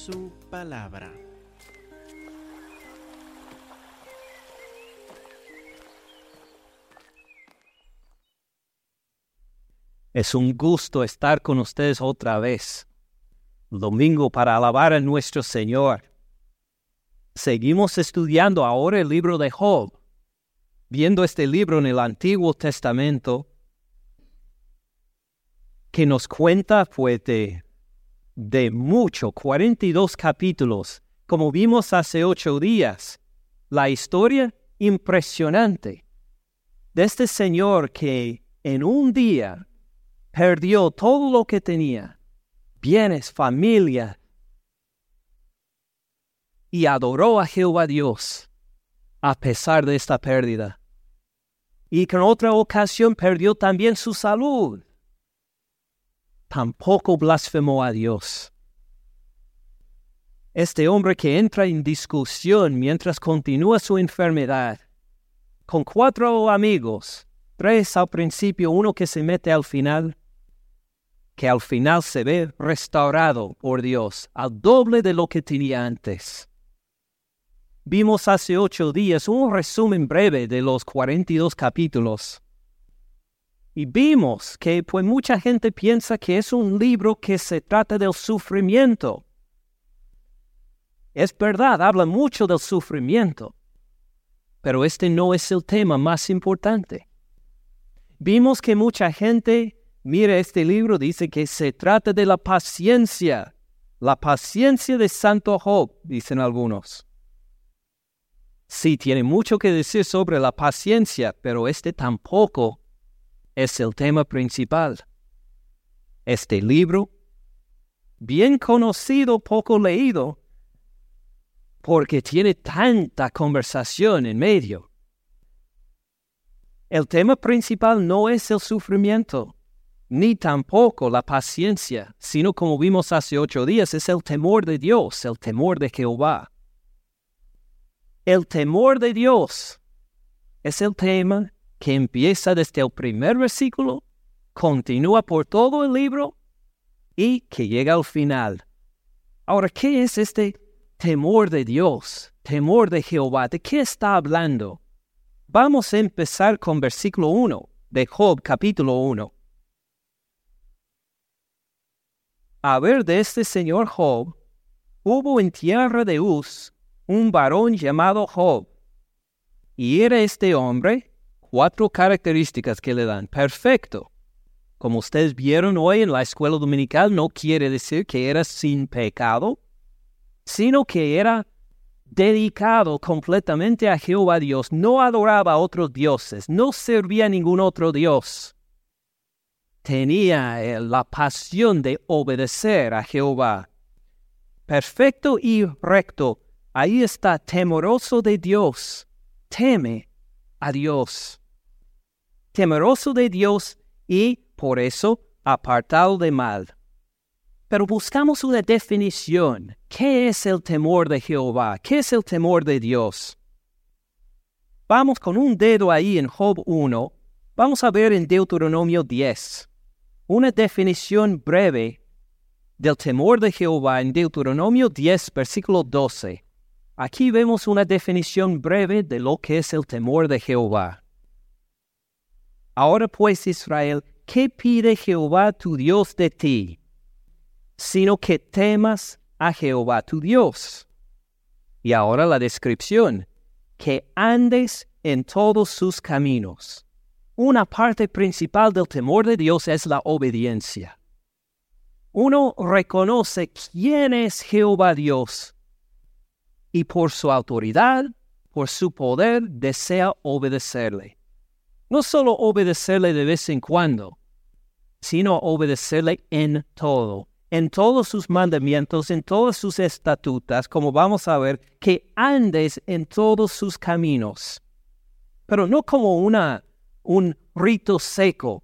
su palabra. Es un gusto estar con ustedes otra vez. Domingo para alabar a nuestro Señor. Seguimos estudiando ahora el libro de Job. Viendo este libro en el Antiguo Testamento, que nos cuenta pues de, de mucho, 42 capítulos, como vimos hace ocho días. La historia impresionante de este Señor que en un día perdió todo lo que tenía, bienes, familia, y adoró a Jehová Dios a pesar de esta pérdida. Y que en otra ocasión perdió también su salud. Tampoco blasfemó a Dios. Este hombre que entra en discusión mientras continúa su enfermedad, con cuatro amigos, tres al principio, uno que se mete al final, que al final se ve restaurado por Dios al doble de lo que tenía antes. Vimos hace ocho días un resumen breve de los 42 capítulos. Y vimos que pues mucha gente piensa que es un libro que se trata del sufrimiento. Es verdad, habla mucho del sufrimiento, pero este no es el tema más importante. Vimos que mucha gente Mire este libro, dice que se trata de la paciencia, la paciencia de Santo Job, dicen algunos. Sí, tiene mucho que decir sobre la paciencia, pero este tampoco es el tema principal. Este libro, bien conocido, poco leído, porque tiene tanta conversación en medio. El tema principal no es el sufrimiento, ni tampoco la paciencia, sino como vimos hace ocho días, es el temor de Dios, el temor de Jehová. El temor de Dios es el tema que empieza desde el primer versículo, continúa por todo el libro y que llega al final. Ahora, ¿qué es este temor de Dios, temor de Jehová? ¿De qué está hablando? Vamos a empezar con versículo 1 de Job capítulo 1. A ver de este señor Job, hubo en tierra de Uz un varón llamado Job. Y era este hombre cuatro características que le dan. Perfecto. Como ustedes vieron hoy en la escuela dominical, no quiere decir que era sin pecado, sino que era dedicado completamente a Jehová Dios, no adoraba a otros dioses, no servía a ningún otro Dios tenía eh, la pasión de obedecer a Jehová. Perfecto y recto, ahí está, temeroso de Dios, teme a Dios. Temeroso de Dios y, por eso, apartado de mal. Pero buscamos una definición. ¿Qué es el temor de Jehová? ¿Qué es el temor de Dios? Vamos con un dedo ahí en Job 1. Vamos a ver en Deuteronomio 10 una definición breve del temor de Jehová en Deuteronomio 10, versículo 12. Aquí vemos una definición breve de lo que es el temor de Jehová. Ahora pues Israel, ¿qué pide Jehová tu Dios de ti? Sino que temas a Jehová tu Dios. Y ahora la descripción, que andes en todos sus caminos una parte principal del temor de Dios es la obediencia. Uno reconoce quién es Jehová Dios y por su autoridad, por su poder, desea obedecerle. No solo obedecerle de vez en cuando, sino obedecerle en todo, en todos sus mandamientos, en todas sus estatutas, como vamos a ver, que andes en todos sus caminos. Pero no como una un rito seco,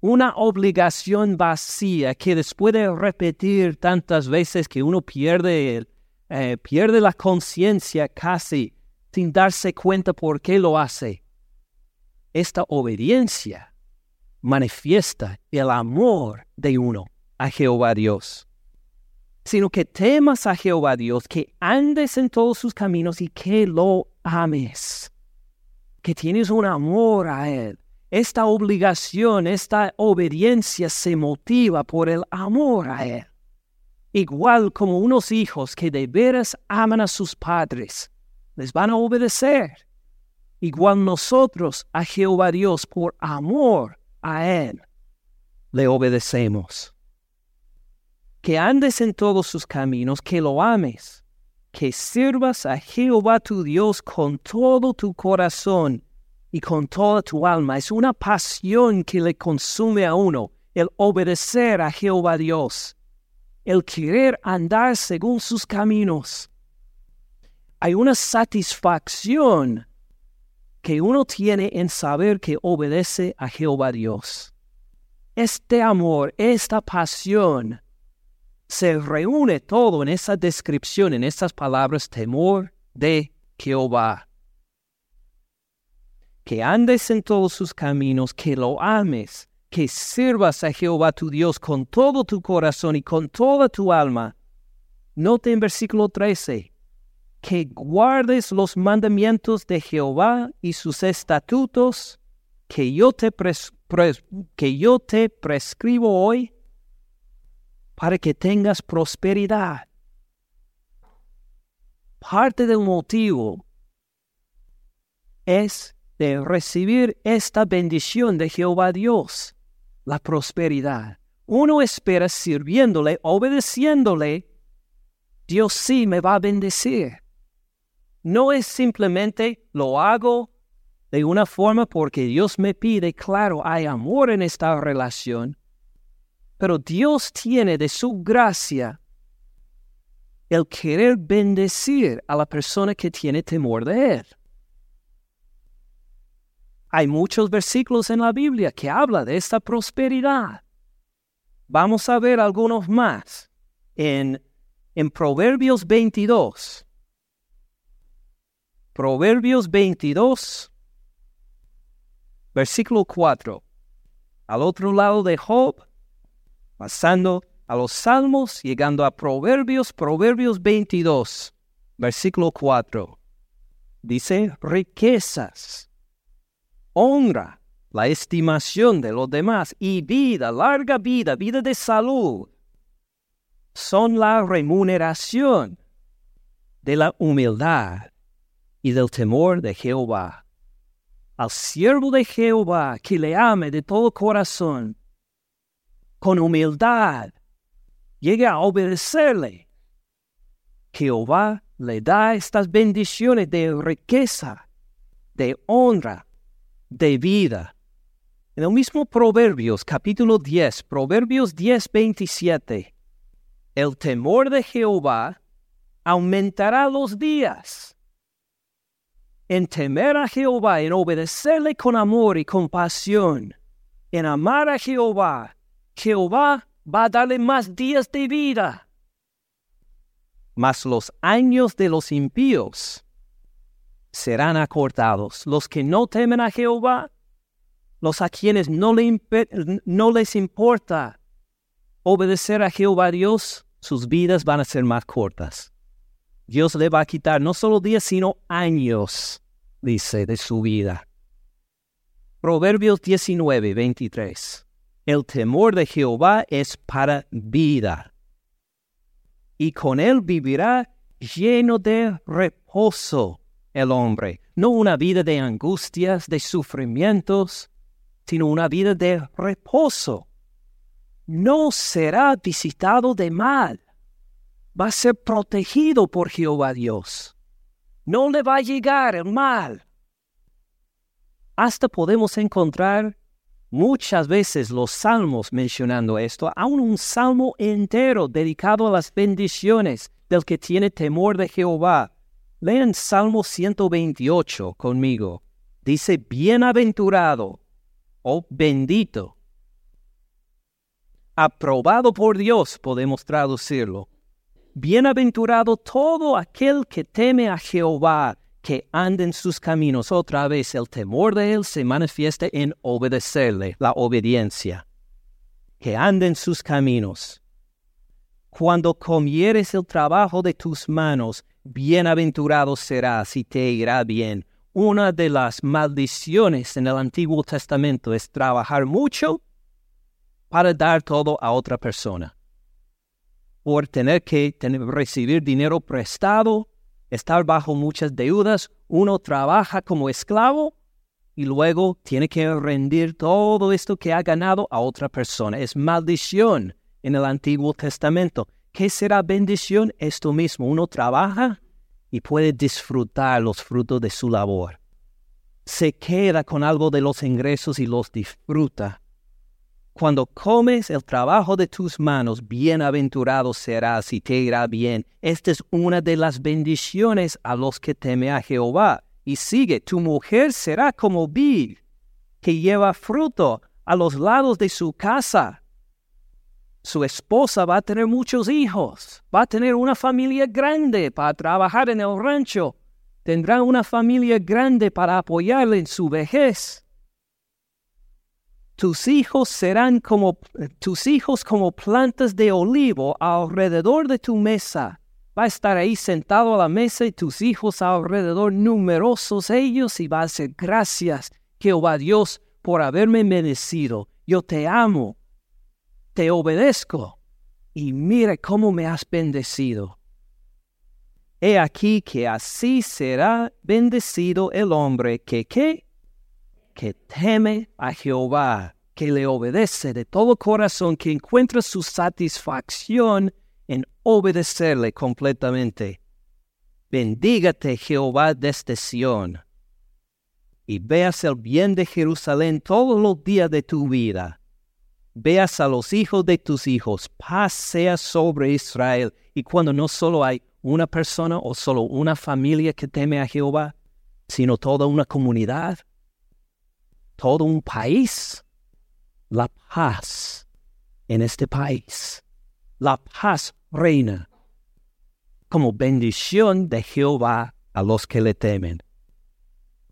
una obligación vacía que después de repetir tantas veces que uno pierde, eh, pierde la conciencia casi sin darse cuenta por qué lo hace. Esta obediencia manifiesta el amor de uno a Jehová Dios. sino que temas a Jehová Dios, que andes en todos sus caminos y que lo ames, que tienes un amor a Él. Esta obligación, esta obediencia se motiva por el amor a Él. Igual como unos hijos que de veras aman a sus padres, les van a obedecer. Igual nosotros a Jehová Dios por amor a Él, le obedecemos. Que andes en todos sus caminos, que lo ames, que sirvas a Jehová tu Dios con todo tu corazón y con toda tu alma. Es una pasión que le consume a uno, el obedecer a Jehová Dios, el querer andar según sus caminos. Hay una satisfacción que uno tiene en saber que obedece a Jehová Dios. Este amor, esta pasión, se reúne todo en esa descripción, en estas palabras, temor de Jehová. Que andes en todos sus caminos, que lo ames, que sirvas a Jehová tu Dios con todo tu corazón y con toda tu alma. Note en versículo 13, que guardes los mandamientos de Jehová y sus estatutos que yo te, que yo te prescribo hoy para que tengas prosperidad. Parte del motivo es de recibir esta bendición de Jehová Dios, la prosperidad. Uno espera sirviéndole, obedeciéndole, Dios sí me va a bendecir no es simplemente lo hago de una forma porque Dios me pide, claro, hay amor en esta relación, pero Dios tiene de su gracia el querer bendecir a la persona que tiene temor de Él. Hay muchos versículos en la Biblia que habla de esta prosperidad. Vamos a ver algunos más en, en Proverbios 22. Proverbios 22, versículo 4. Al otro lado de Job, pasando a los Salmos, llegando a Proverbios, Proverbios 22, versículo 4. Dice, riquezas, honra, la estimación de los demás y vida, larga vida, vida de salud, son la remuneración de la humildad y del temor de Jehová. Al siervo de Jehová que le ame de todo corazón, con humildad, llegue a obedecerle. Jehová le da estas bendiciones de riqueza, de honra, de vida. En el mismo Proverbios capítulo 10, Proverbios 10, 27, el temor de Jehová aumentará los días en temer a Jehová, en obedecerle con amor y compasión, en amar a Jehová, Jehová va a darle más días de vida. Mas los años de los impíos serán acortados. Los que no temen a Jehová, los a quienes no, no les importa obedecer a Jehová Dios, sus vidas van a ser más cortas. Dios le va a quitar no solo días, sino años, dice, de su vida. Proverbios 19, 23. El temor de Jehová es para vida, y con él vivirá lleno de reposo el hombre, no una vida de angustias, de sufrimientos, sino una vida de reposo. No será visitado de mal va a ser protegido por Jehová Dios. No le va a llegar el mal. Hasta podemos encontrar muchas veces los salmos mencionando esto, aún un salmo entero dedicado a las bendiciones del que tiene temor de Jehová. Lean Salmo 128 conmigo. Dice, bienaventurado o oh bendito. Aprobado por Dios podemos traducirlo Bienaventurado todo aquel que teme a Jehová, que ande en sus caminos. Otra vez el temor de él se manifieste en obedecerle, la obediencia. Que ande en sus caminos. Cuando comieres el trabajo de tus manos, bienaventurado serás y te irá bien. Una de las maldiciones en el Antiguo Testamento es trabajar mucho para dar todo a otra persona. Por tener que recibir dinero prestado, estar bajo muchas deudas, uno trabaja como esclavo y luego tiene que rendir todo esto que ha ganado a otra persona. Es maldición en el Antiguo Testamento. ¿Qué será bendición? Esto mismo, uno trabaja y puede disfrutar los frutos de su labor. Se queda con algo de los ingresos y los disfruta. Cuando comes el trabajo de tus manos, bienaventurado serás y te irá bien. Esta es una de las bendiciones a los que teme a Jehová. Y sigue, tu mujer será como vid, que lleva fruto a los lados de su casa su esposa va a tener muchos hijos, va a tener una familia grande para trabajar en el rancho, tendrá una familia grande para apoyarle en su vejez. Tus hijos serán como tus hijos como plantas de olivo alrededor de tu mesa. Va a estar ahí sentado a la mesa y tus hijos alrededor, numerosos ellos, y va a decir gracias, Jehová Dios, por haberme merecido. Yo te amo, te obedezco y mire cómo me has bendecido. He aquí que así será bendecido el hombre que que que teme a Jehová, que le obedece de todo corazón, que encuentra su satisfacción en obedecerle completamente. Bendígate Jehová desde Sión, y veas el bien de Jerusalén todos los días de tu vida veas a los hijos de tus hijos, paz sea sobre Israel. Y cuando no solo hay una persona o solo una familia que teme a Jehová, sino toda una comunidad, todo un país, la paz en este país, la paz reina como bendición de Jehová a los que le temen.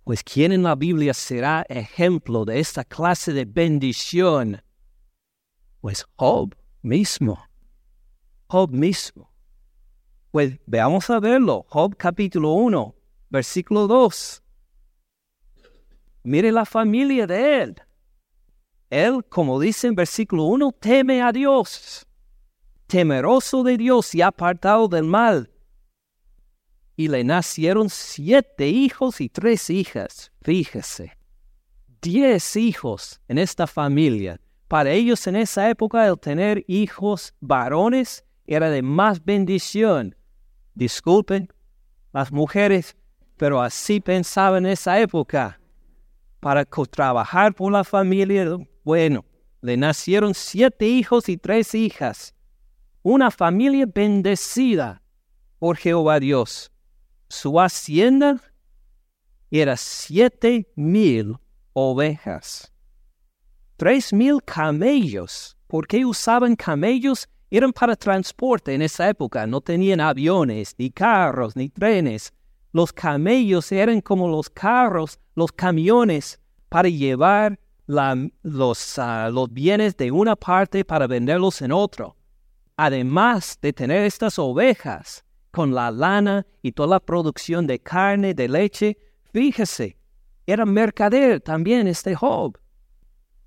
Pues ¿quién en la Biblia será ejemplo de esta clase de bendición pues Job mismo. Job mismo. Pues veamos a verlo. Job capítulo 1, versículo 2. Mire la familia de él. Él, como dice en versículo 1, teme a Dios, temeroso de Dios y apartado del mal. Y le nacieron siete hijos y tres hijas. Fíjese, diez hijos en esta familia para ellos en esa época el tener hijos varones era de más bendición. Disculpen las mujeres, pero así pensaban en esa época. Para trabajar por la familia, bueno, le nacieron siete hijos y tres hijas. Una familia bendecida por Jehová Dios. Su hacienda era siete mil ovejas tres mil camellos. ¿Por qué usaban camellos? Eran para transporte en esa época. No tenían aviones, ni carros, ni trenes. Los camellos eran como los carros, los camiones, para llevar los, ah, los bienes de una parte para venderlos en otro. Además de tener estas ovejas con la lana y toda la producción de carne, de leche, fíjese, era mercader también este Job.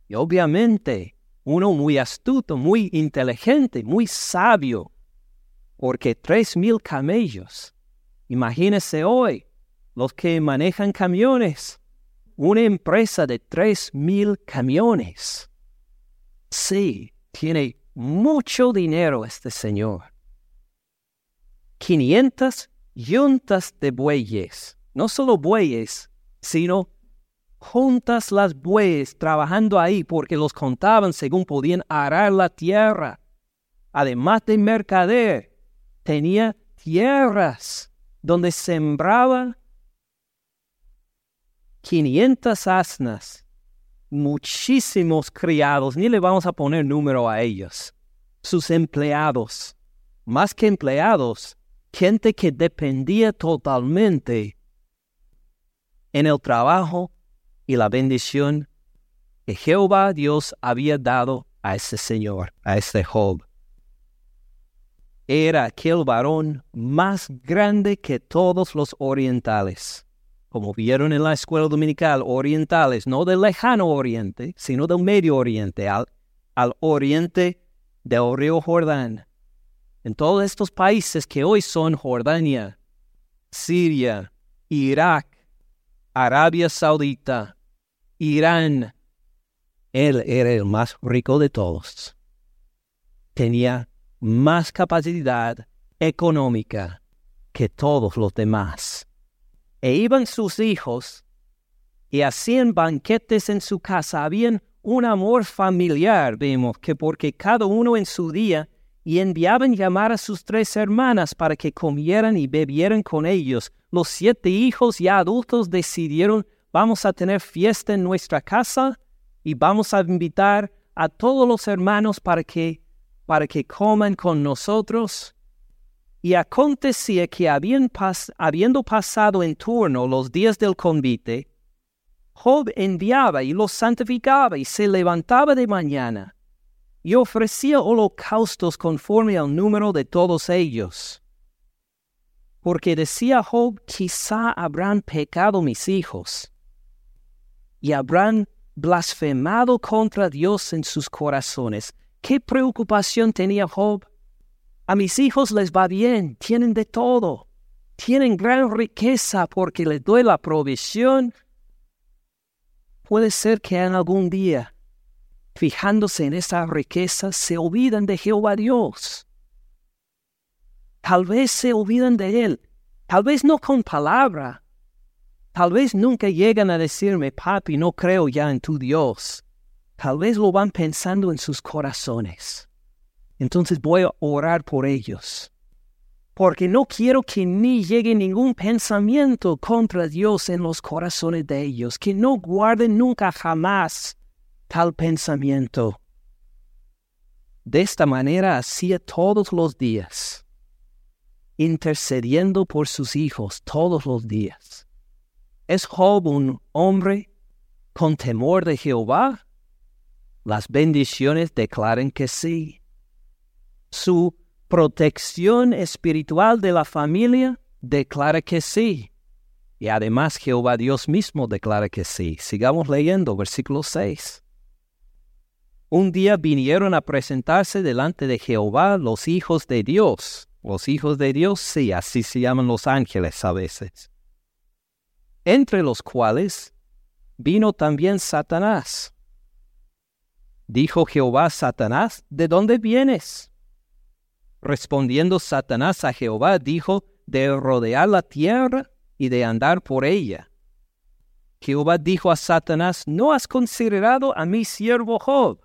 Y obviamente, uno muy astuto, muy inteligente, muy sabio, porque tres mil camellos. Imagínese hoy los que manejan camiones, una empresa de tres mil camiones. Sí, tiene mucho dinero este señor. 500 yuntas de bueyes, no solo bueyes, sino juntas las bueyes trabajando ahí porque los contaban según podían arar la tierra. Además de mercader, tenía tierras donde sembraba 500 asnas, muchísimos criados, ni le vamos a poner número a ellos, sus empleados, más que empleados, gente que dependía totalmente en el trabajo y la bendición que Jehová Dios había dado a ese Señor, a ese Job. Era aquel varón más grande que todos los orientales. Como vieron en la escuela dominical, orientales, no del lejano oriente, sino del medio oriente, al, al oriente del río Jordán. En todos estos países que hoy son Jordania, Siria, Irak, Arabia Saudita, Irán, él era el más rico de todos. Tenía más capacidad económica que todos los demás. E iban sus hijos y hacían banquetes en su casa. Habían un amor familiar, vemos, que porque cada uno en su día y enviaban llamar a sus tres hermanas para que comieran y bebieran con ellos. Los siete hijos ya adultos decidieron, vamos a tener fiesta en nuestra casa y vamos a invitar a todos los hermanos para que para que coman con nosotros. Y acontecía que habiendo pasado en turno los días del convite, Job enviaba y los santificaba y se levantaba de mañana y ofrecía holocaustos conforme al número de todos ellos. Porque decía Job, quizá habrán pecado mis hijos y habrán blasfemado contra Dios en sus corazones ¿Qué preocupación tenía Job? A mis hijos les va bien, tienen de todo, tienen gran riqueza porque les doy la provisión. Puede ser que en algún día, fijándose en esa riqueza, se olvidan de Jehová Dios. Tal vez se olvidan de Él, tal vez no con palabra, tal vez nunca llegan a decirme, papi, no creo ya en tu Dios. Tal vez lo van pensando en sus corazones. Entonces voy a orar por ellos. Porque no quiero que ni llegue ningún pensamiento contra Dios en los corazones de ellos, que no guarden nunca jamás tal pensamiento. De esta manera hacía todos los días, intercediendo por sus hijos todos los días. ¿Es Job un hombre con temor de Jehová? Las bendiciones declaran que sí. Su protección espiritual de la familia declara que sí. Y además Jehová Dios mismo declara que sí. Sigamos leyendo versículo 6. Un día vinieron a presentarse delante de Jehová los hijos de Dios. Los hijos de Dios, sí, así se llaman los ángeles a veces. Entre los cuales vino también Satanás Dijo Jehová Satanás, ¿de dónde vienes? Respondiendo Satanás a Jehová, dijo, de rodear la tierra y de andar por ella. Jehová dijo a Satanás, ¿no has considerado a mi siervo Job?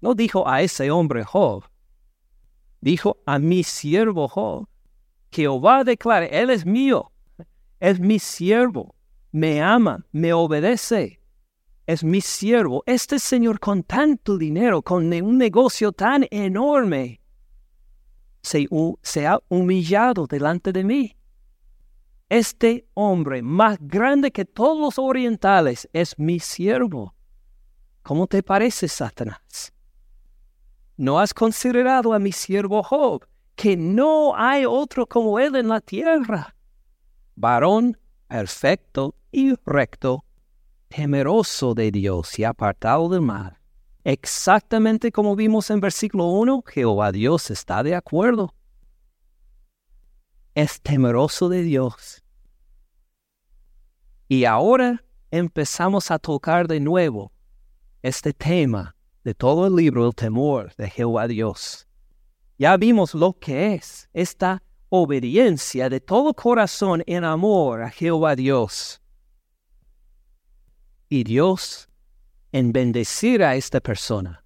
No dijo a ese hombre Job, dijo a mi siervo Job. Jehová declara, Él es mío, es mi siervo, me ama, me obedece es mi siervo, este señor con tanto dinero, con un negocio tan enorme, se, se, ha humillado delante de mí. Este hombre más grande que todos los orientales es mi siervo. ¿Cómo te parece, Satanás? ¿No has considerado a mi siervo Job, que no hay otro como él en la tierra? Varón perfecto y recto temeroso de Dios y apartado del mal. Exactamente como vimos en versículo 1, Jehová Dios está de acuerdo. Es temeroso de Dios. Y ahora empezamos a tocar de nuevo este tema de todo el libro, el temor de Jehová Dios. Ya vimos lo que es esta obediencia de todo corazón en amor a Jehová Dios. Y Dios, en bendecir a esta persona,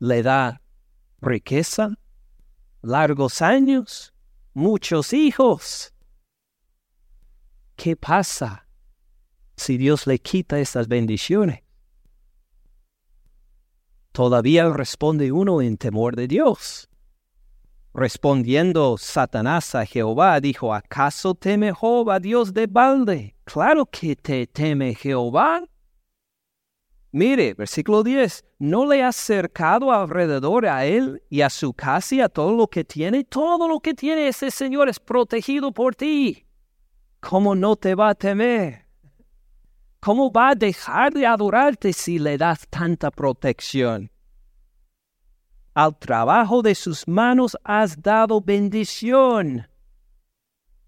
le da riqueza, largos años, muchos hijos. ¿Qué pasa si Dios le quita estas bendiciones? Todavía responde uno en temor de Dios. Respondiendo Satanás a Jehová, dijo, ¿acaso teme Jehová Dios de balde? Claro que te teme Jehová Mire, versículo 10, ¿no le has cercado alrededor a él y a su casa y a todo lo que tiene? Todo lo que tiene ese Señor es protegido por ti. ¿Cómo no te va a temer? ¿Cómo va a dejar de adorarte si le das tanta protección? Al trabajo de sus manos has dado bendición.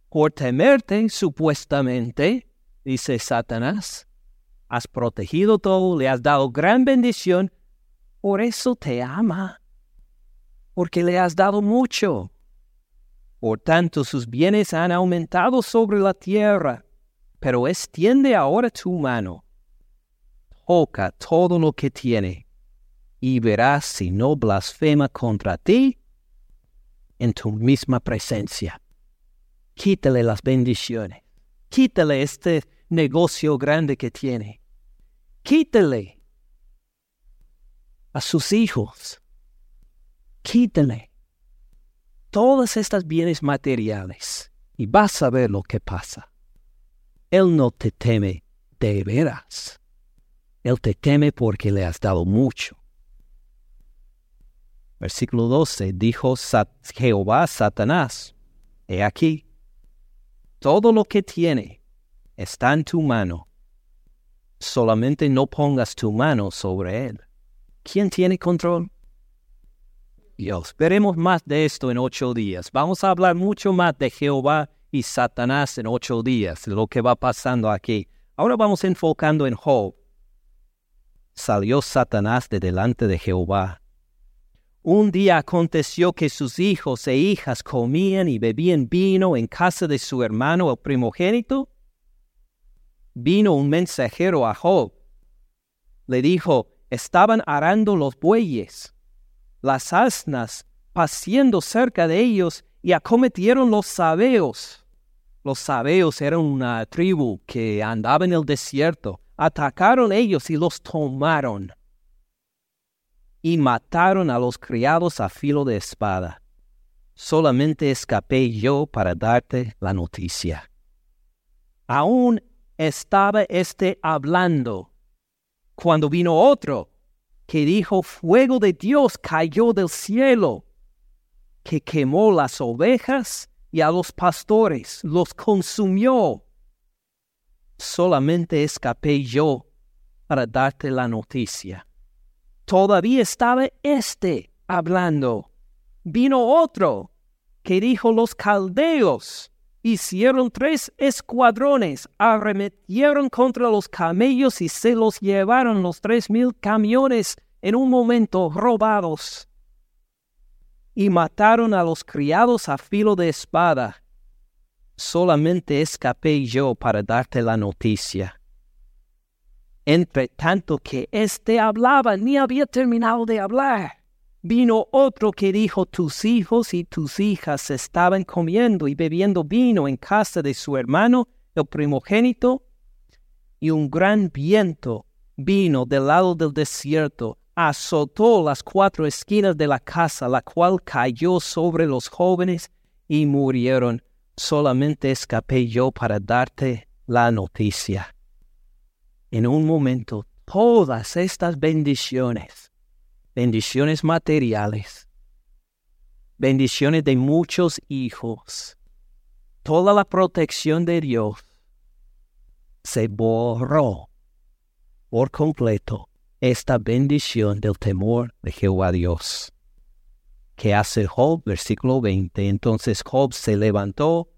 Por temerte, supuestamente, dice Satanás, has protegido todo, le has dado gran bendición, por eso te ama, porque le has dado mucho. Por tanto, sus bienes han aumentado sobre la tierra pero extiende ahora tu mano, toca todo lo que tiene, y verás si no blasfema contra ti en tu misma presencia. Quítale las bendiciones, quítale este negocio grande que tiene, quítale a sus hijos, quítale todas estas bienes materiales y vas a ver lo que pasa. Él no te teme de veras. Él te teme porque le has dado mucho. Versículo 12. Dijo Jehová a Satanás, He aquí, todo lo que tiene está en tu mano. Solamente no pongas tu mano sobre él. ¿Quién tiene control? Dios. Veremos más de esto en ocho días. Vamos a hablar mucho más de Jehová y Satanás en ocho días, lo que va pasando aquí. Ahora vamos enfocando en Job. Salió Satanás de delante de Jehová. Un día aconteció que sus hijos e hijas comían y bebían vino en casa de su hermano el primogénito. Vino un mensajero a Job. Le dijo, estaban arando los bueyes, las asnas, paciendo cerca de ellos, y acometieron los sabeos los sabeos eran una tribu que andaba en el desierto. Atacaron ellos y los tomaron. Y mataron a los criados a filo de espada. Solamente escapé yo para darte la noticia. Aún estaba éste hablando cuando vino otro que dijo, fuego de Dios cayó del cielo, que quemó las ovejas y a los pastores los consumió. Solamente escapé yo para darte la noticia. Todavía estaba éste hablando. Vino otro que dijo los caldeos. Hicieron tres escuadrones, arremetieron contra los camellos y se los llevaron los tres mil camiones en un momento robados y mataron a los criados a filo de espada. Solamente escapé yo para darte la noticia. Entre tanto que éste hablaba, ni había terminado de hablar. Vino otro que dijo, tus hijos y tus hijas estaban comiendo y bebiendo vino en casa de su hermano, el primogénito, y un gran viento vino del lado del desierto azotó las cuatro esquinas de la casa, la cual cayó sobre los jóvenes y murieron. Solamente escapé yo para darte la noticia. En un momento, todas estas bendiciones, bendiciones materiales, bendiciones de muchos hijos, toda la protección de Dios, se borró por completo esta bendición del temor de Jehová Dios. ¿Qué hace Job? Versículo 20. Entonces Job se levantó,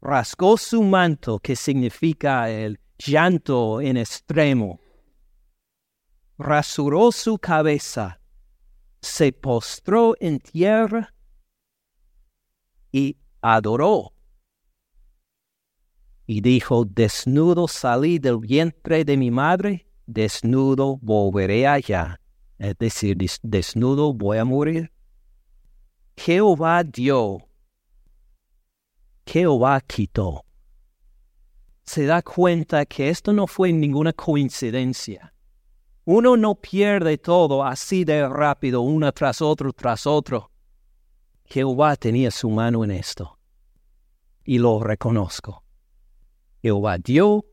rasgó su manto, que significa el llanto en extremo, rasuró su cabeza, se postró en tierra y adoró. Y dijo, desnudo salí del vientre de mi madre desnudo volveré allá, es decir, desnudo voy a morir. Jehová dio, Jehová quitó. Se da cuenta que esto no fue ninguna coincidencia. Uno no pierde todo así de rápido, uno tras otro, tras otro. Jehová tenía su mano en esto. Y lo reconozco. Jehová dio,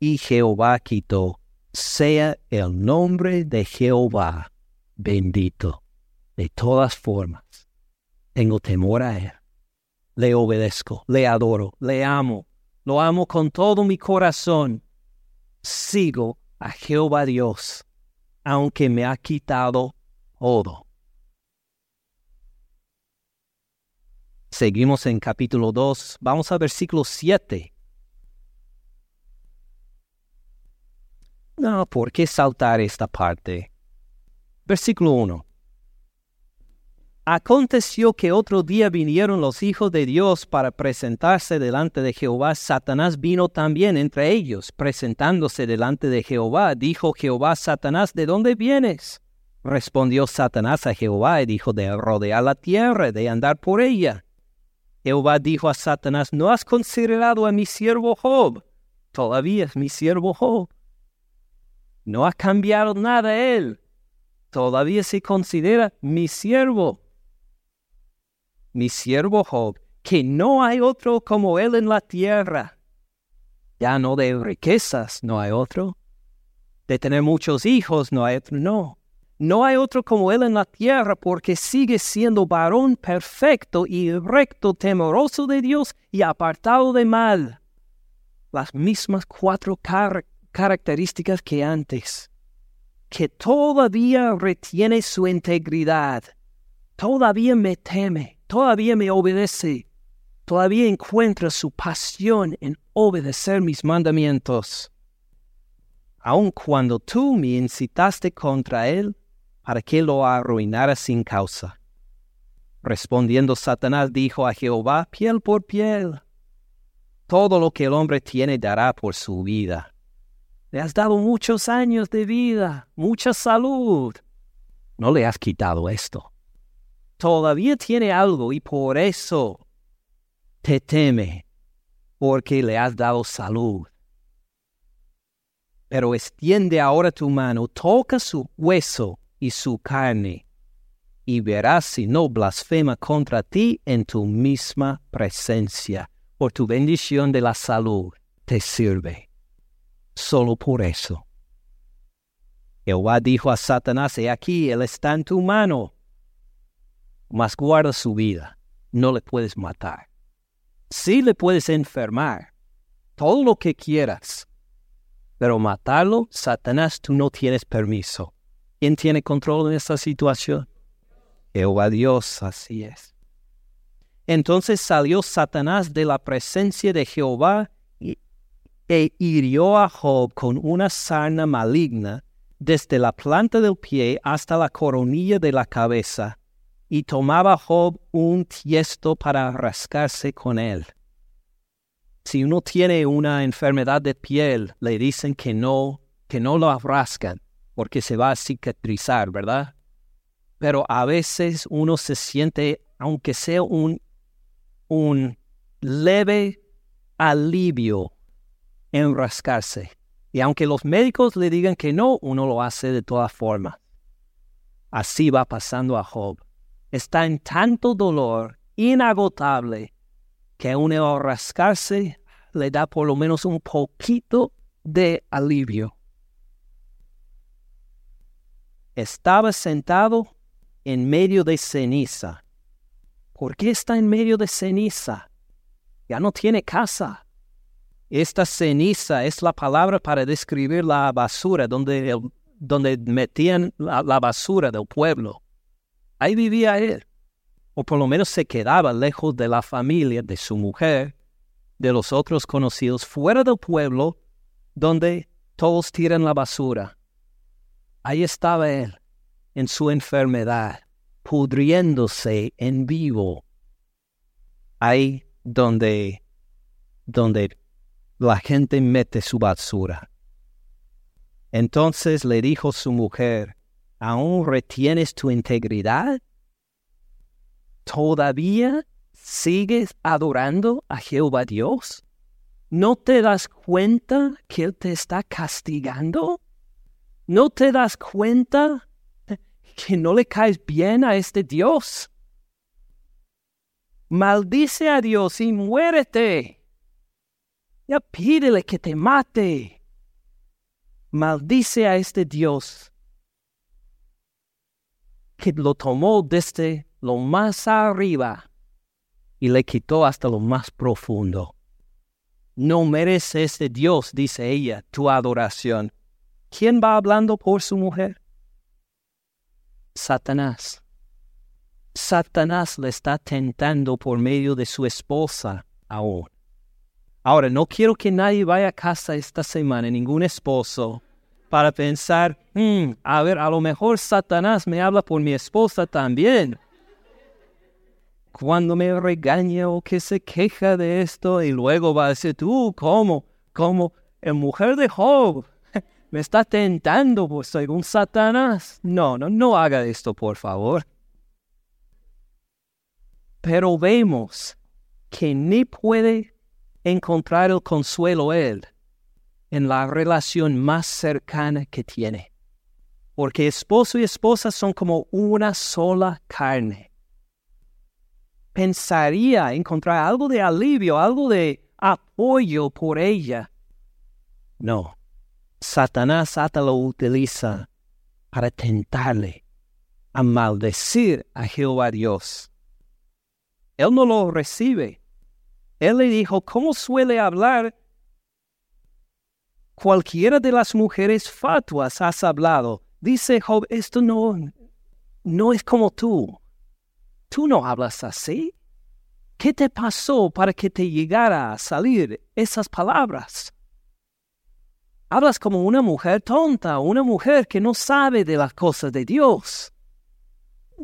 y Jehová quitó. sea el nombre de Jehová bendito. De todas formas, tengo temor a Él. Le obedezco, le adoro, le amo, lo amo con todo mi corazón. Sigo a Jehová Dios, aunque me ha quitado todo. Seguimos en capítulo 2, vamos a versículo 7. No, ¿por qué saltar esta parte? Versículo 1. Aconteció que otro día vinieron los hijos de Dios para presentarse delante de Jehová. Satanás vino también entre ellos, presentándose delante de Jehová. Dijo Jehová, Satanás, ¿de dónde vienes? Respondió Satanás a Jehová y dijo, de rodear la tierra, de andar por ella. Jehová dijo a Satanás, ¿no has considerado a mi siervo Job? Todavía es mi siervo Job. No ha cambiado nada él. Todavía se considera mi siervo mi siervo Job, que no hay otro como él en la tierra. Ya no de riquezas, no hay otro. De tener muchos hijos, no hay otro, no. No hay otro como él en la tierra porque sigue siendo varón perfecto y recto, temeroso de Dios y apartado de mal. Las mismas cuatro características que antes. Que todavía retiene su integridad. Todavía me teme todavía me obedece, todavía encuentra su pasión en obedecer mis mandamientos. Aun cuando tú me incitaste contra él para que lo arruinara sin causa. Respondiendo Satanás dijo a Jehová, piel por piel. Todo lo que el hombre tiene dará por su vida. Le has dado muchos años de vida, mucha salud. No le has quitado esto todavía tiene algo y por eso te teme, porque le has dado salud. Pero extiende ahora tu mano, toca su hueso y su carne, y verás si no blasfema contra ti en tu misma presencia, por tu bendición de la salud te sirve. Solo por eso. Jehová dijo a Satanás, he aquí, él está en tu mano mas guarda su vida. No le puedes matar. Sí le puedes enfermar, todo lo que quieras, pero matarlo, Satanás, tú no tienes permiso. ¿Quién tiene control en esta situación? Jehová Dios, así es. Entonces salió Satanás de la presencia de Jehová e hirió a Job con una sarna maligna desde la planta del pie hasta la coronilla de la cabeza y tomaba Job un tiesto para rascarse con él. Si uno tiene una enfermedad de piel, le dicen que no, que no lo rascan, porque se va a cicatrizar, ¿verdad? Pero a veces uno se siente, aunque sea un, un leve alivio en rascarse. Y aunque los médicos le digan que no, uno lo hace de todas formas. Así va pasando a Job está en tanto dolor inagotable que aun el rascarse le da por lo menos un poquito de alivio. Estaba sentado en medio de ceniza. ¿Por qué está en medio de ceniza? Ya no tiene casa. Esta ceniza es la palabra para describir la basura donde, donde metían la basura del pueblo. Ahí vivía él, o por lo menos se quedaba lejos de la familia, de su mujer, de los otros conocidos, fuera del pueblo donde todos tiran la basura. Ahí estaba él, en su enfermedad, pudriéndose en vivo. Ahí donde, donde la gente mete su basura. Entonces le dijo su mujer, ¿Aún retienes tu integridad? ¿Todavía sigues adorando a Jehová Dios? ¿No te das cuenta que Él te está castigando? ¿No te das cuenta que no le caes bien a este Dios? Maldice a Dios y muérete. Ya pídele que te mate. maldice a este Dios que lo tomó desde lo más arriba y le quitó hasta lo más profundo. No merece este Dios, dice ella, tu adoración. ¿Quién va hablando por su mujer? Satanás. Satanás le está tentando por medio de su esposa aún. Ahora, no quiero que nadie vaya a casa esta semana, ningún esposo, para pensar, hmm, a ver, a lo mejor Satanás me habla por mi esposa también. Cuando me regaña o que se queja de esto y luego va a decir, tú, ¿cómo? ¿Cómo? El mujer de Job me está tentando pues según Satanás. No, no, no haga esto, por favor. Pero vemos que ni puede encontrar el consuelo él en la relación más cercana que tiene. Porque esposo y esposa son como una sola carne. Pensaría encontrar algo de alivio, algo de apoyo por ella. No. Satanás hasta lo utiliza para tentarle a maldecir a Jehová Dios. Él no lo recibe. Él le dijo, ¿cómo suele hablar cualquiera de las mujeres fatuas has hablado. Dice Job, esto no, no es como tú. Tú no hablas así. ¿Qué te pasó para que te llegara a salir esas palabras? Hablas como una mujer tonta, una mujer que no sabe de las cosas de Dios.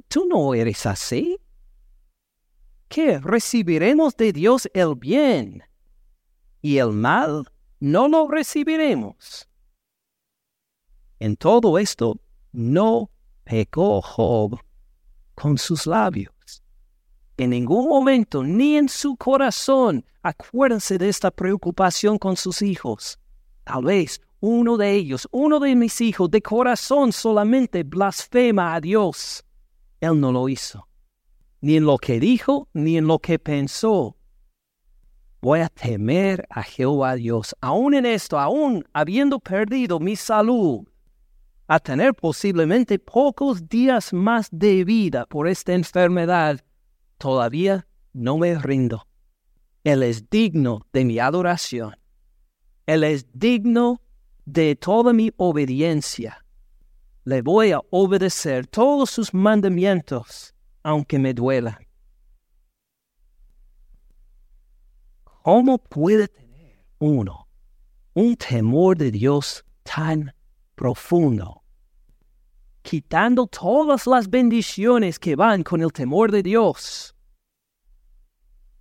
Tú no eres así. ¿Qué? Recibiremos de Dios el bien y el mal no lo recibiremos. En todo esto no pecó Job con sus labios. En ningún momento, ni en su corazón, acuérdense de esta preocupación con sus hijos. Tal vez uno de ellos, uno de mis hijos, de corazón solamente blasfema a Dios. Él no lo hizo, ni en lo que dijo, ni en lo que pensó voy a temer a Jehová Dios, aún en esto, aún habiendo perdido mi salud, a tener posiblemente pocos días más de vida por esta enfermedad, todavía no me rindo. Él es digno de mi adoración. Él es digno de toda mi obediencia. Le voy a obedecer todos sus mandamientos, aunque me duela. ¿Cómo puede tener uno un temor de Dios tan profundo? Quitando todas las bendiciones que van con el temor de Dios.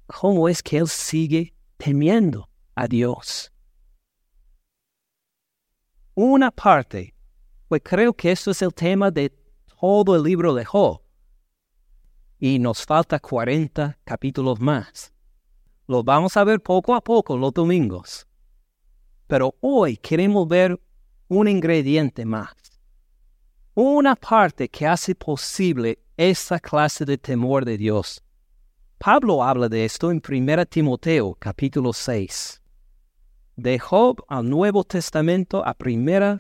¿Cómo es que él sigue temiendo a Dios? Una parte, pues creo que esto es el tema de todo el libro de Job. Y nos falta 40 capítulos más. Lo vamos a ver poco a poco los domingos. Pero hoy queremos ver un ingrediente más. Una parte que hace posible esa clase de temor de Dios. Pablo habla de esto en 1 Timoteo capítulo 6. De Job al Nuevo Testamento a 1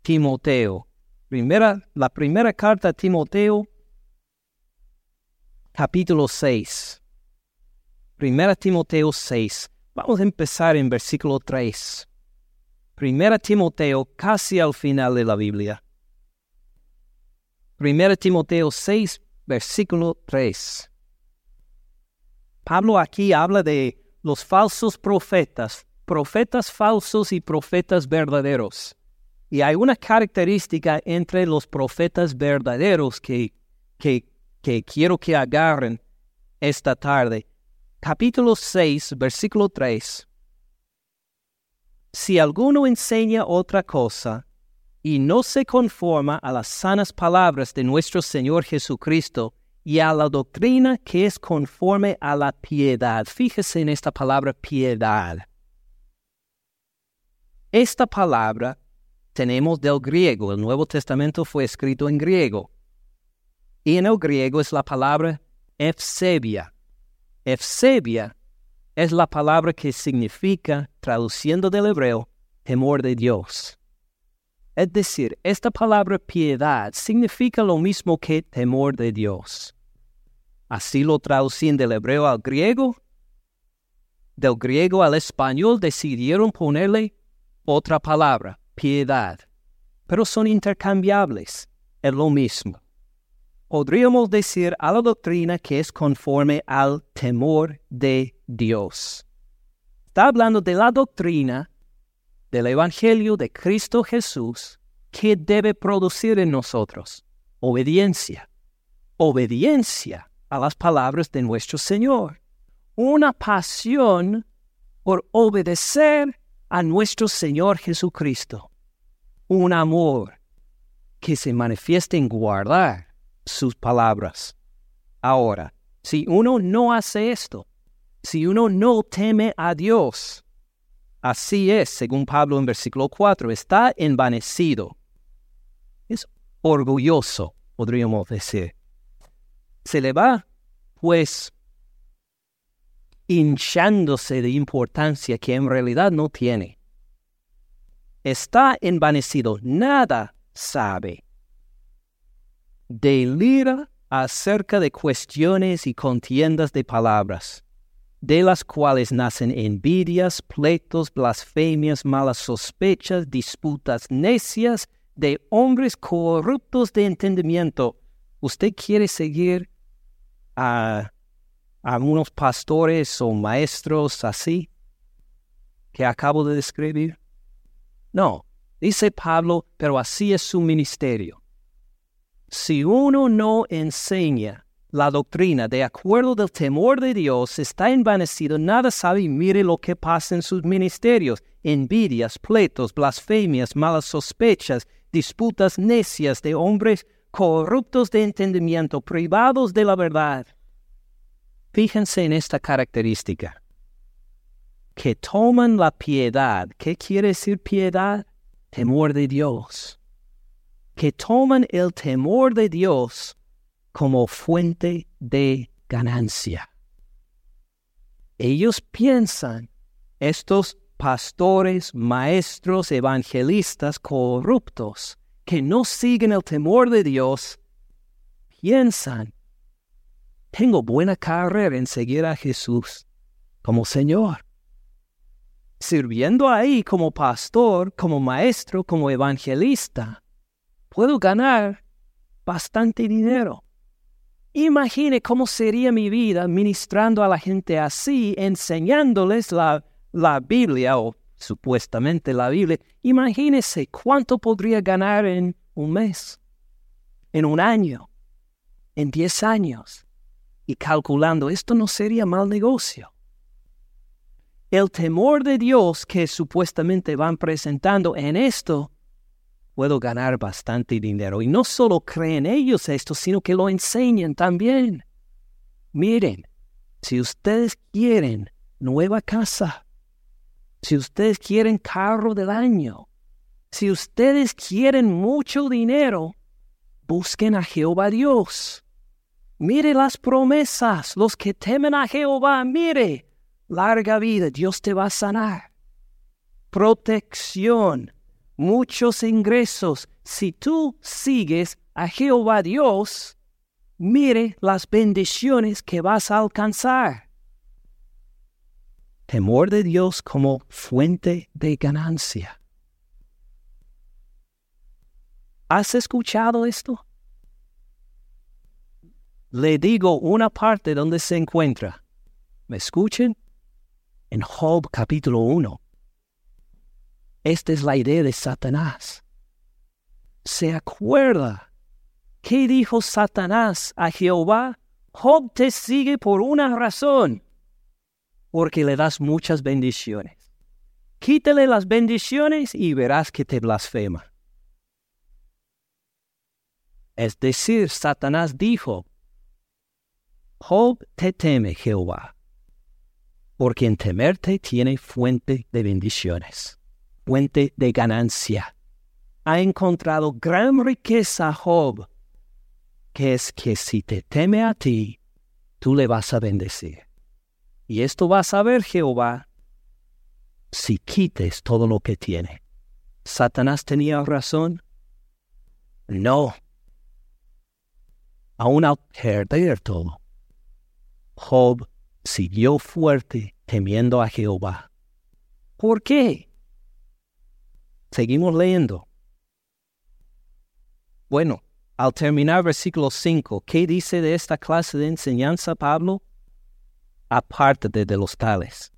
Timoteo. Primera, la primera carta a Timoteo capítulo 6. Primera Timoteo 6. Vamos a empezar en versículo 3. Primera Timoteo casi al final de la Biblia. Primera Timoteo 6, versículo 3. Pablo aquí habla de los falsos profetas, profetas falsos y profetas verdaderos. Y hay una característica entre los profetas verdaderos que, que, que quiero que agarren esta tarde capítulo 6, versículo 3. Si alguno enseña otra cosa y no se conforma a las sanas palabras de nuestro Señor Jesucristo y a la doctrina que es conforme a la piedad, fíjese en esta palabra piedad. Esta palabra tenemos del griego, el Nuevo Testamento fue escrito en griego. Y en el griego es la palabra efsebia, Efsebia es la palabra que significa, traduciendo del hebreo, temor de Dios. Es decir, esta palabra piedad significa lo mismo que temor de Dios. Así lo traducían del hebreo al griego. Del griego al español decidieron ponerle otra palabra, piedad. Pero son intercambiables, es lo mismo. Podríamos decir a la doctrina que es conforme al temor de Dios. Está hablando de la doctrina del Evangelio de Cristo Jesús que debe producir en nosotros obediencia. Obediencia a las palabras de nuestro Señor. Una pasión por obedecer a nuestro Señor Jesucristo. Un amor que se manifiesta en guardar sus palabras. Ahora, si uno no hace esto, si uno no teme a Dios, así es, según Pablo en versículo 4, está envanecido. Es orgulloso, podríamos decir se le va, pues, hinchándose de importancia que en realidad no tiene. Está envanecido, nada sabe. Delira acerca de cuestiones y contiendas de palabras, de las cuales nacen envidias, pleitos, blasfemias, malas sospechas, disputas necias de hombres corruptos de entendimiento. ¿Usted quiere seguir a, unos pastores o maestros así que acabo de describir? No, dice Pablo, pero así es su ministerio. Si uno no enseña la doctrina de acuerdo del temor de Dios, está envanecido, nada sabe y mire lo que pasa en sus ministerios. Envidias, pleitos, blasfemias, malas sospechas, disputas necias de hombres corruptos de entendimiento, privados de la verdad. Fíjense en esta característica, que toman la piedad. ¿Qué quiere decir piedad? Temor de Dios. Que toman el temor de Dios como fuente de ganancia. Ellos piensan, estos pastores, maestros, evangelistas corruptos, que no siguen el temor de Dios piensan, tengo buena carrera en seguir a Jesús como Señor. Sirviendo ahí como pastor, como maestro, como evangelista, puedo ganar bastante dinero. Imagine cómo sería mi vida ministrando a la gente así, enseñándoles la, la Biblia o supuestamente la Biblia, imagínese cuánto podría ganar en un mes, en un año, en diez años. Y calculando, esto no sería mal negocio. El temor de Dios que supuestamente van presentando en esto, puedo ganar bastante dinero. Y no solo creen ellos esto, sino que lo enseñan también. Miren, si ustedes quieren nueva casa, si ustedes quieren carro del año, si ustedes quieren mucho dinero, busquen a Jehová Dios. Mire las promesas, los que temen a Jehová, mire, larga vida, Dios te va a sanar. Protección, muchos ingresos. Si tú sigues a Jehová Dios, mire las bendiciones que vas a alcanzar temor de Dios como fuente de ganancia. ¿Has escuchado esto? Le digo una parte donde se encuentra. ¿Me escuchen? En Job capítulo 1. Esta es la idea de Satanás. ¿Se acuerda qué dijo Satanás a Jehová? Job te sigue por una razón porque le das muchas bendiciones. Quítale las bendiciones y verás que te blasfema. Es decir, Satanás dijo, Job te teme Jehová, porque en temerte tiene fuente de bendiciones, fuente de ganancia. Ha encontrado gran riqueza Job, que es que si te teme a ti, tú le vas a bendecir. Y esto va a saber Jehová si quites todo lo que tiene. ¿Satanás tenía razón? No. Aún al perder todo, Job siguió fuerte temiendo a Jehová. ¿Por qué? Seguimos leyendo. Bueno, al terminar versículo 5, ¿qué dice de esta clase de enseñanza Pablo? Apártate de los tales.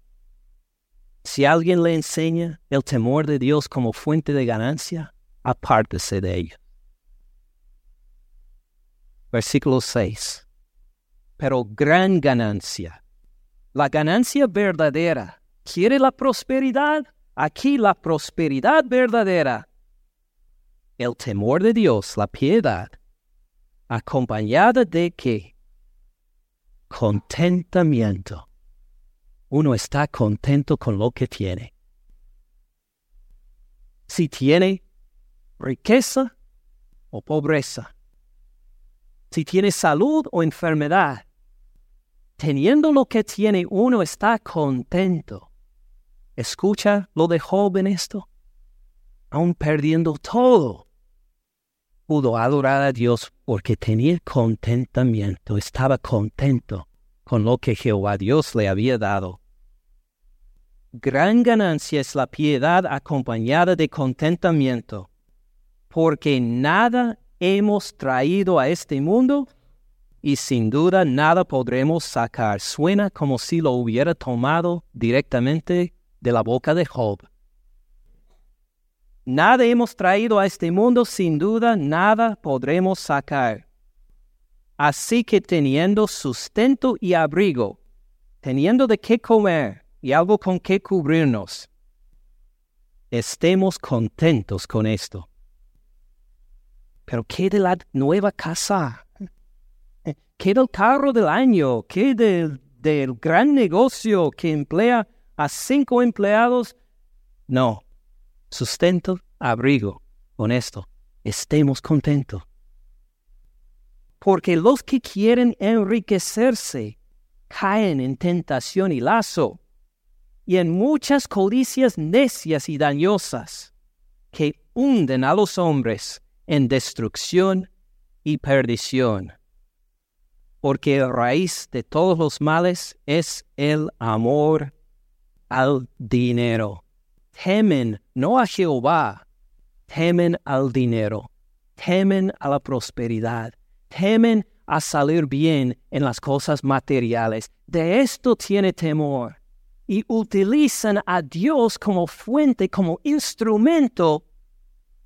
Si alguien le enseña el temor de Dios como fuente de ganancia, apártese de ello. Versículo 6. Pero gran ganancia. La ganancia verdadera. ¿Quiere la prosperidad? Aquí la prosperidad verdadera el temor de Dios, la piedad, acompañada de qué? Contentamiento. Uno está contento con lo que tiene. Si tiene riqueza o pobreza, si tiene salud o enfermedad, teniendo lo que tiene uno está contento. Escucha lo de Job en esto. Aún perdiendo todo, pudo adorar a Dios porque tenía contentamiento, estaba contento con lo que Jehová Dios le había dado. Gran ganancia es la piedad acompañada de contentamiento, porque nada hemos traído a este mundo y sin duda nada podremos sacar. Suena como si lo hubiera tomado directamente de la boca de Job. Nada hemos traído a este mundo, sin duda nada podremos sacar. Así que teniendo sustento y abrigo, teniendo de qué comer y algo con qué cubrirnos, estemos contentos con esto. Pero ¿qué de la nueva casa? ¿Qué del carro del año? ¿Qué del, gran negocio que emplea a cinco empleados? No, sustento, abrigo. Con esto, estemos contentos. Porque los que quieren enriquecerse caen en tentación y lazo, y en muchas codicias necias y dañosas, que hunden a los hombres en destrucción y perdición. Porque la raíz de todos los males es el amor al dinero temen no a Jehová, temen al dinero, temen a la prosperidad, temen a salir bien en las cosas materiales. De esto tiene temor. Y utilizan a Dios como fuente, como instrumento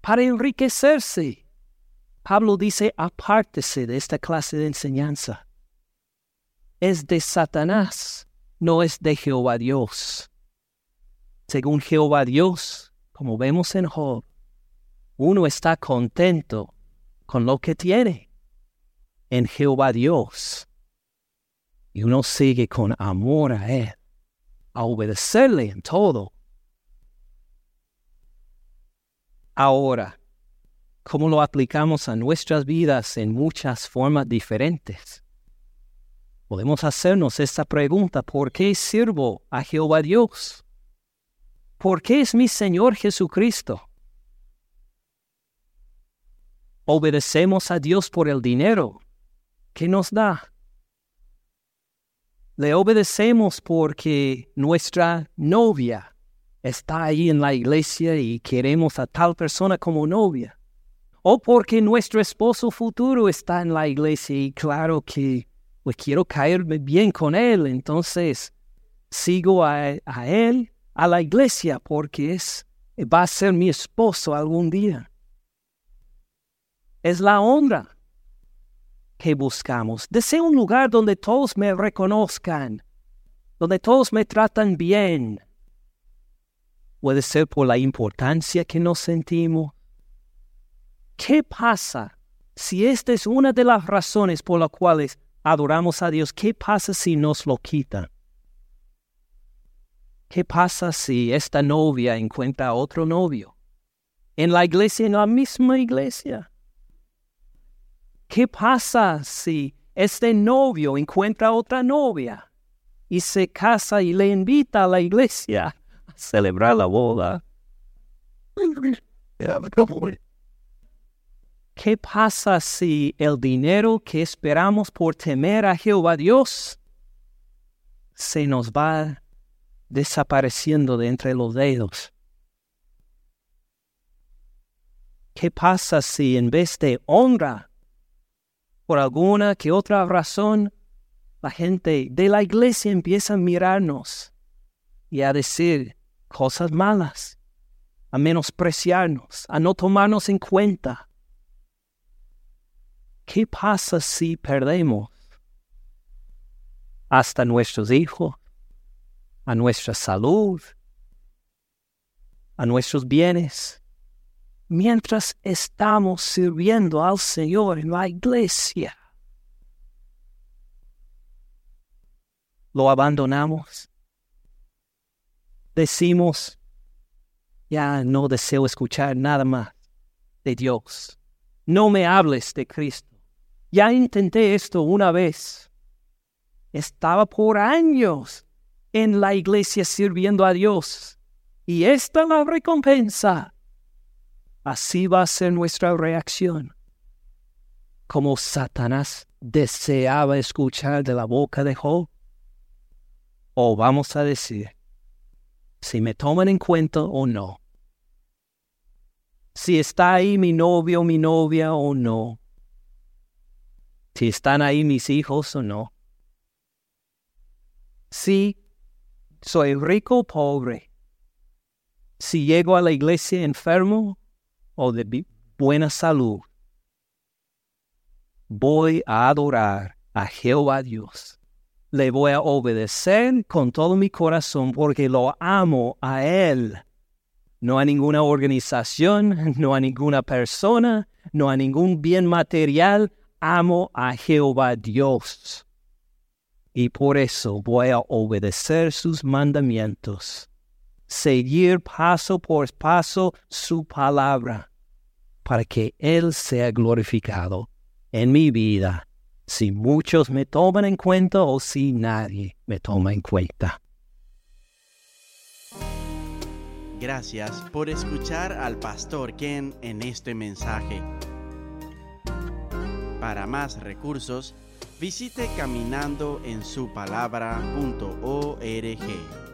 para enriquecerse. Pablo dice, apártese de esta clase de enseñanza. Es de Satanás, no es de Jehová Dios según Jehová Dios, como vemos en Job, uno está contento con lo que tiene en Jehová Dios. Y uno sigue con amor a Él, a obedecerle en todo. Ahora, ¿cómo lo aplicamos a nuestras vidas en muchas formas diferentes? Podemos hacernos esta pregunta, ¿por qué sirvo a Jehová Dios? ¿Por qué es mi Señor Jesucristo. Obedecemos a Dios por el dinero que nos da. Le obedecemos porque nuestra novia está ahí en la iglesia y queremos a tal persona como novia. O porque nuestro esposo futuro está en la iglesia y claro que pues quiero caerme bien con él, entonces sigo a, a él a la iglesia porque es, va a ser mi esposo algún día. Es la honra que buscamos. Deseo un lugar donde todos me reconozcan, donde todos me tratan bien. Puede ser por la importancia que nos sentimos. ¿Qué pasa si esta es una de las razones por las cuales adoramos a Dios? ¿Qué pasa si nos lo quitan? ¿Qué pasa si esta novia encuentra otro novio? En la iglesia, en la misma iglesia. ¿Qué pasa si este novio encuentra otra novia y se casa y le invita a la iglesia a celebrar la boda? ¿Qué pasa si el dinero que esperamos por temer a Jehová Dios se nos va desapareciendo de entre los dedos? ¿Qué pasa si en vez de honra, por alguna que otra razón, la gente de la iglesia empieza a mirarnos y a decir cosas malas, a menospreciarnos, a no tomarnos en cuenta? ¿Qué pasa si perdemos hasta nuestros hijos, a nuestra salud, a nuestros bienes? mientras estamos sirviendo al Señor en la iglesia. Lo abandonamos. Decimos, ya no deseo escuchar nada más de Dios. No me hables de Cristo. Ya intenté esto una vez. Estaba por años en la iglesia sirviendo a Dios. Y esta es la recompensa Así va a ser nuestra reacción. Como Satanás deseaba escuchar de la boca de Job. O vamos a decir, si me toman en cuenta o no. Si está ahí mi novio o mi novia o no. Si están ahí mis hijos o no. Si soy rico o pobre. Si llego a la iglesia enfermo o de buena salud, voy a adorar a Jehová Dios. Le voy a obedecer con todo mi corazón porque lo amo a Él. No a ninguna organización, no a ninguna persona, no a ningún bien material. Amo a Jehová Dios. Y por eso voy a obedecer sus mandamientos seguir paso por paso su palabra, para que Él sea glorificado en mi vida, si muchos me toman en cuenta o si nadie me toma en cuenta. Gracias por escuchar al pastor Ken en este mensaje. Para más recursos, visite caminandoensupalabra.org.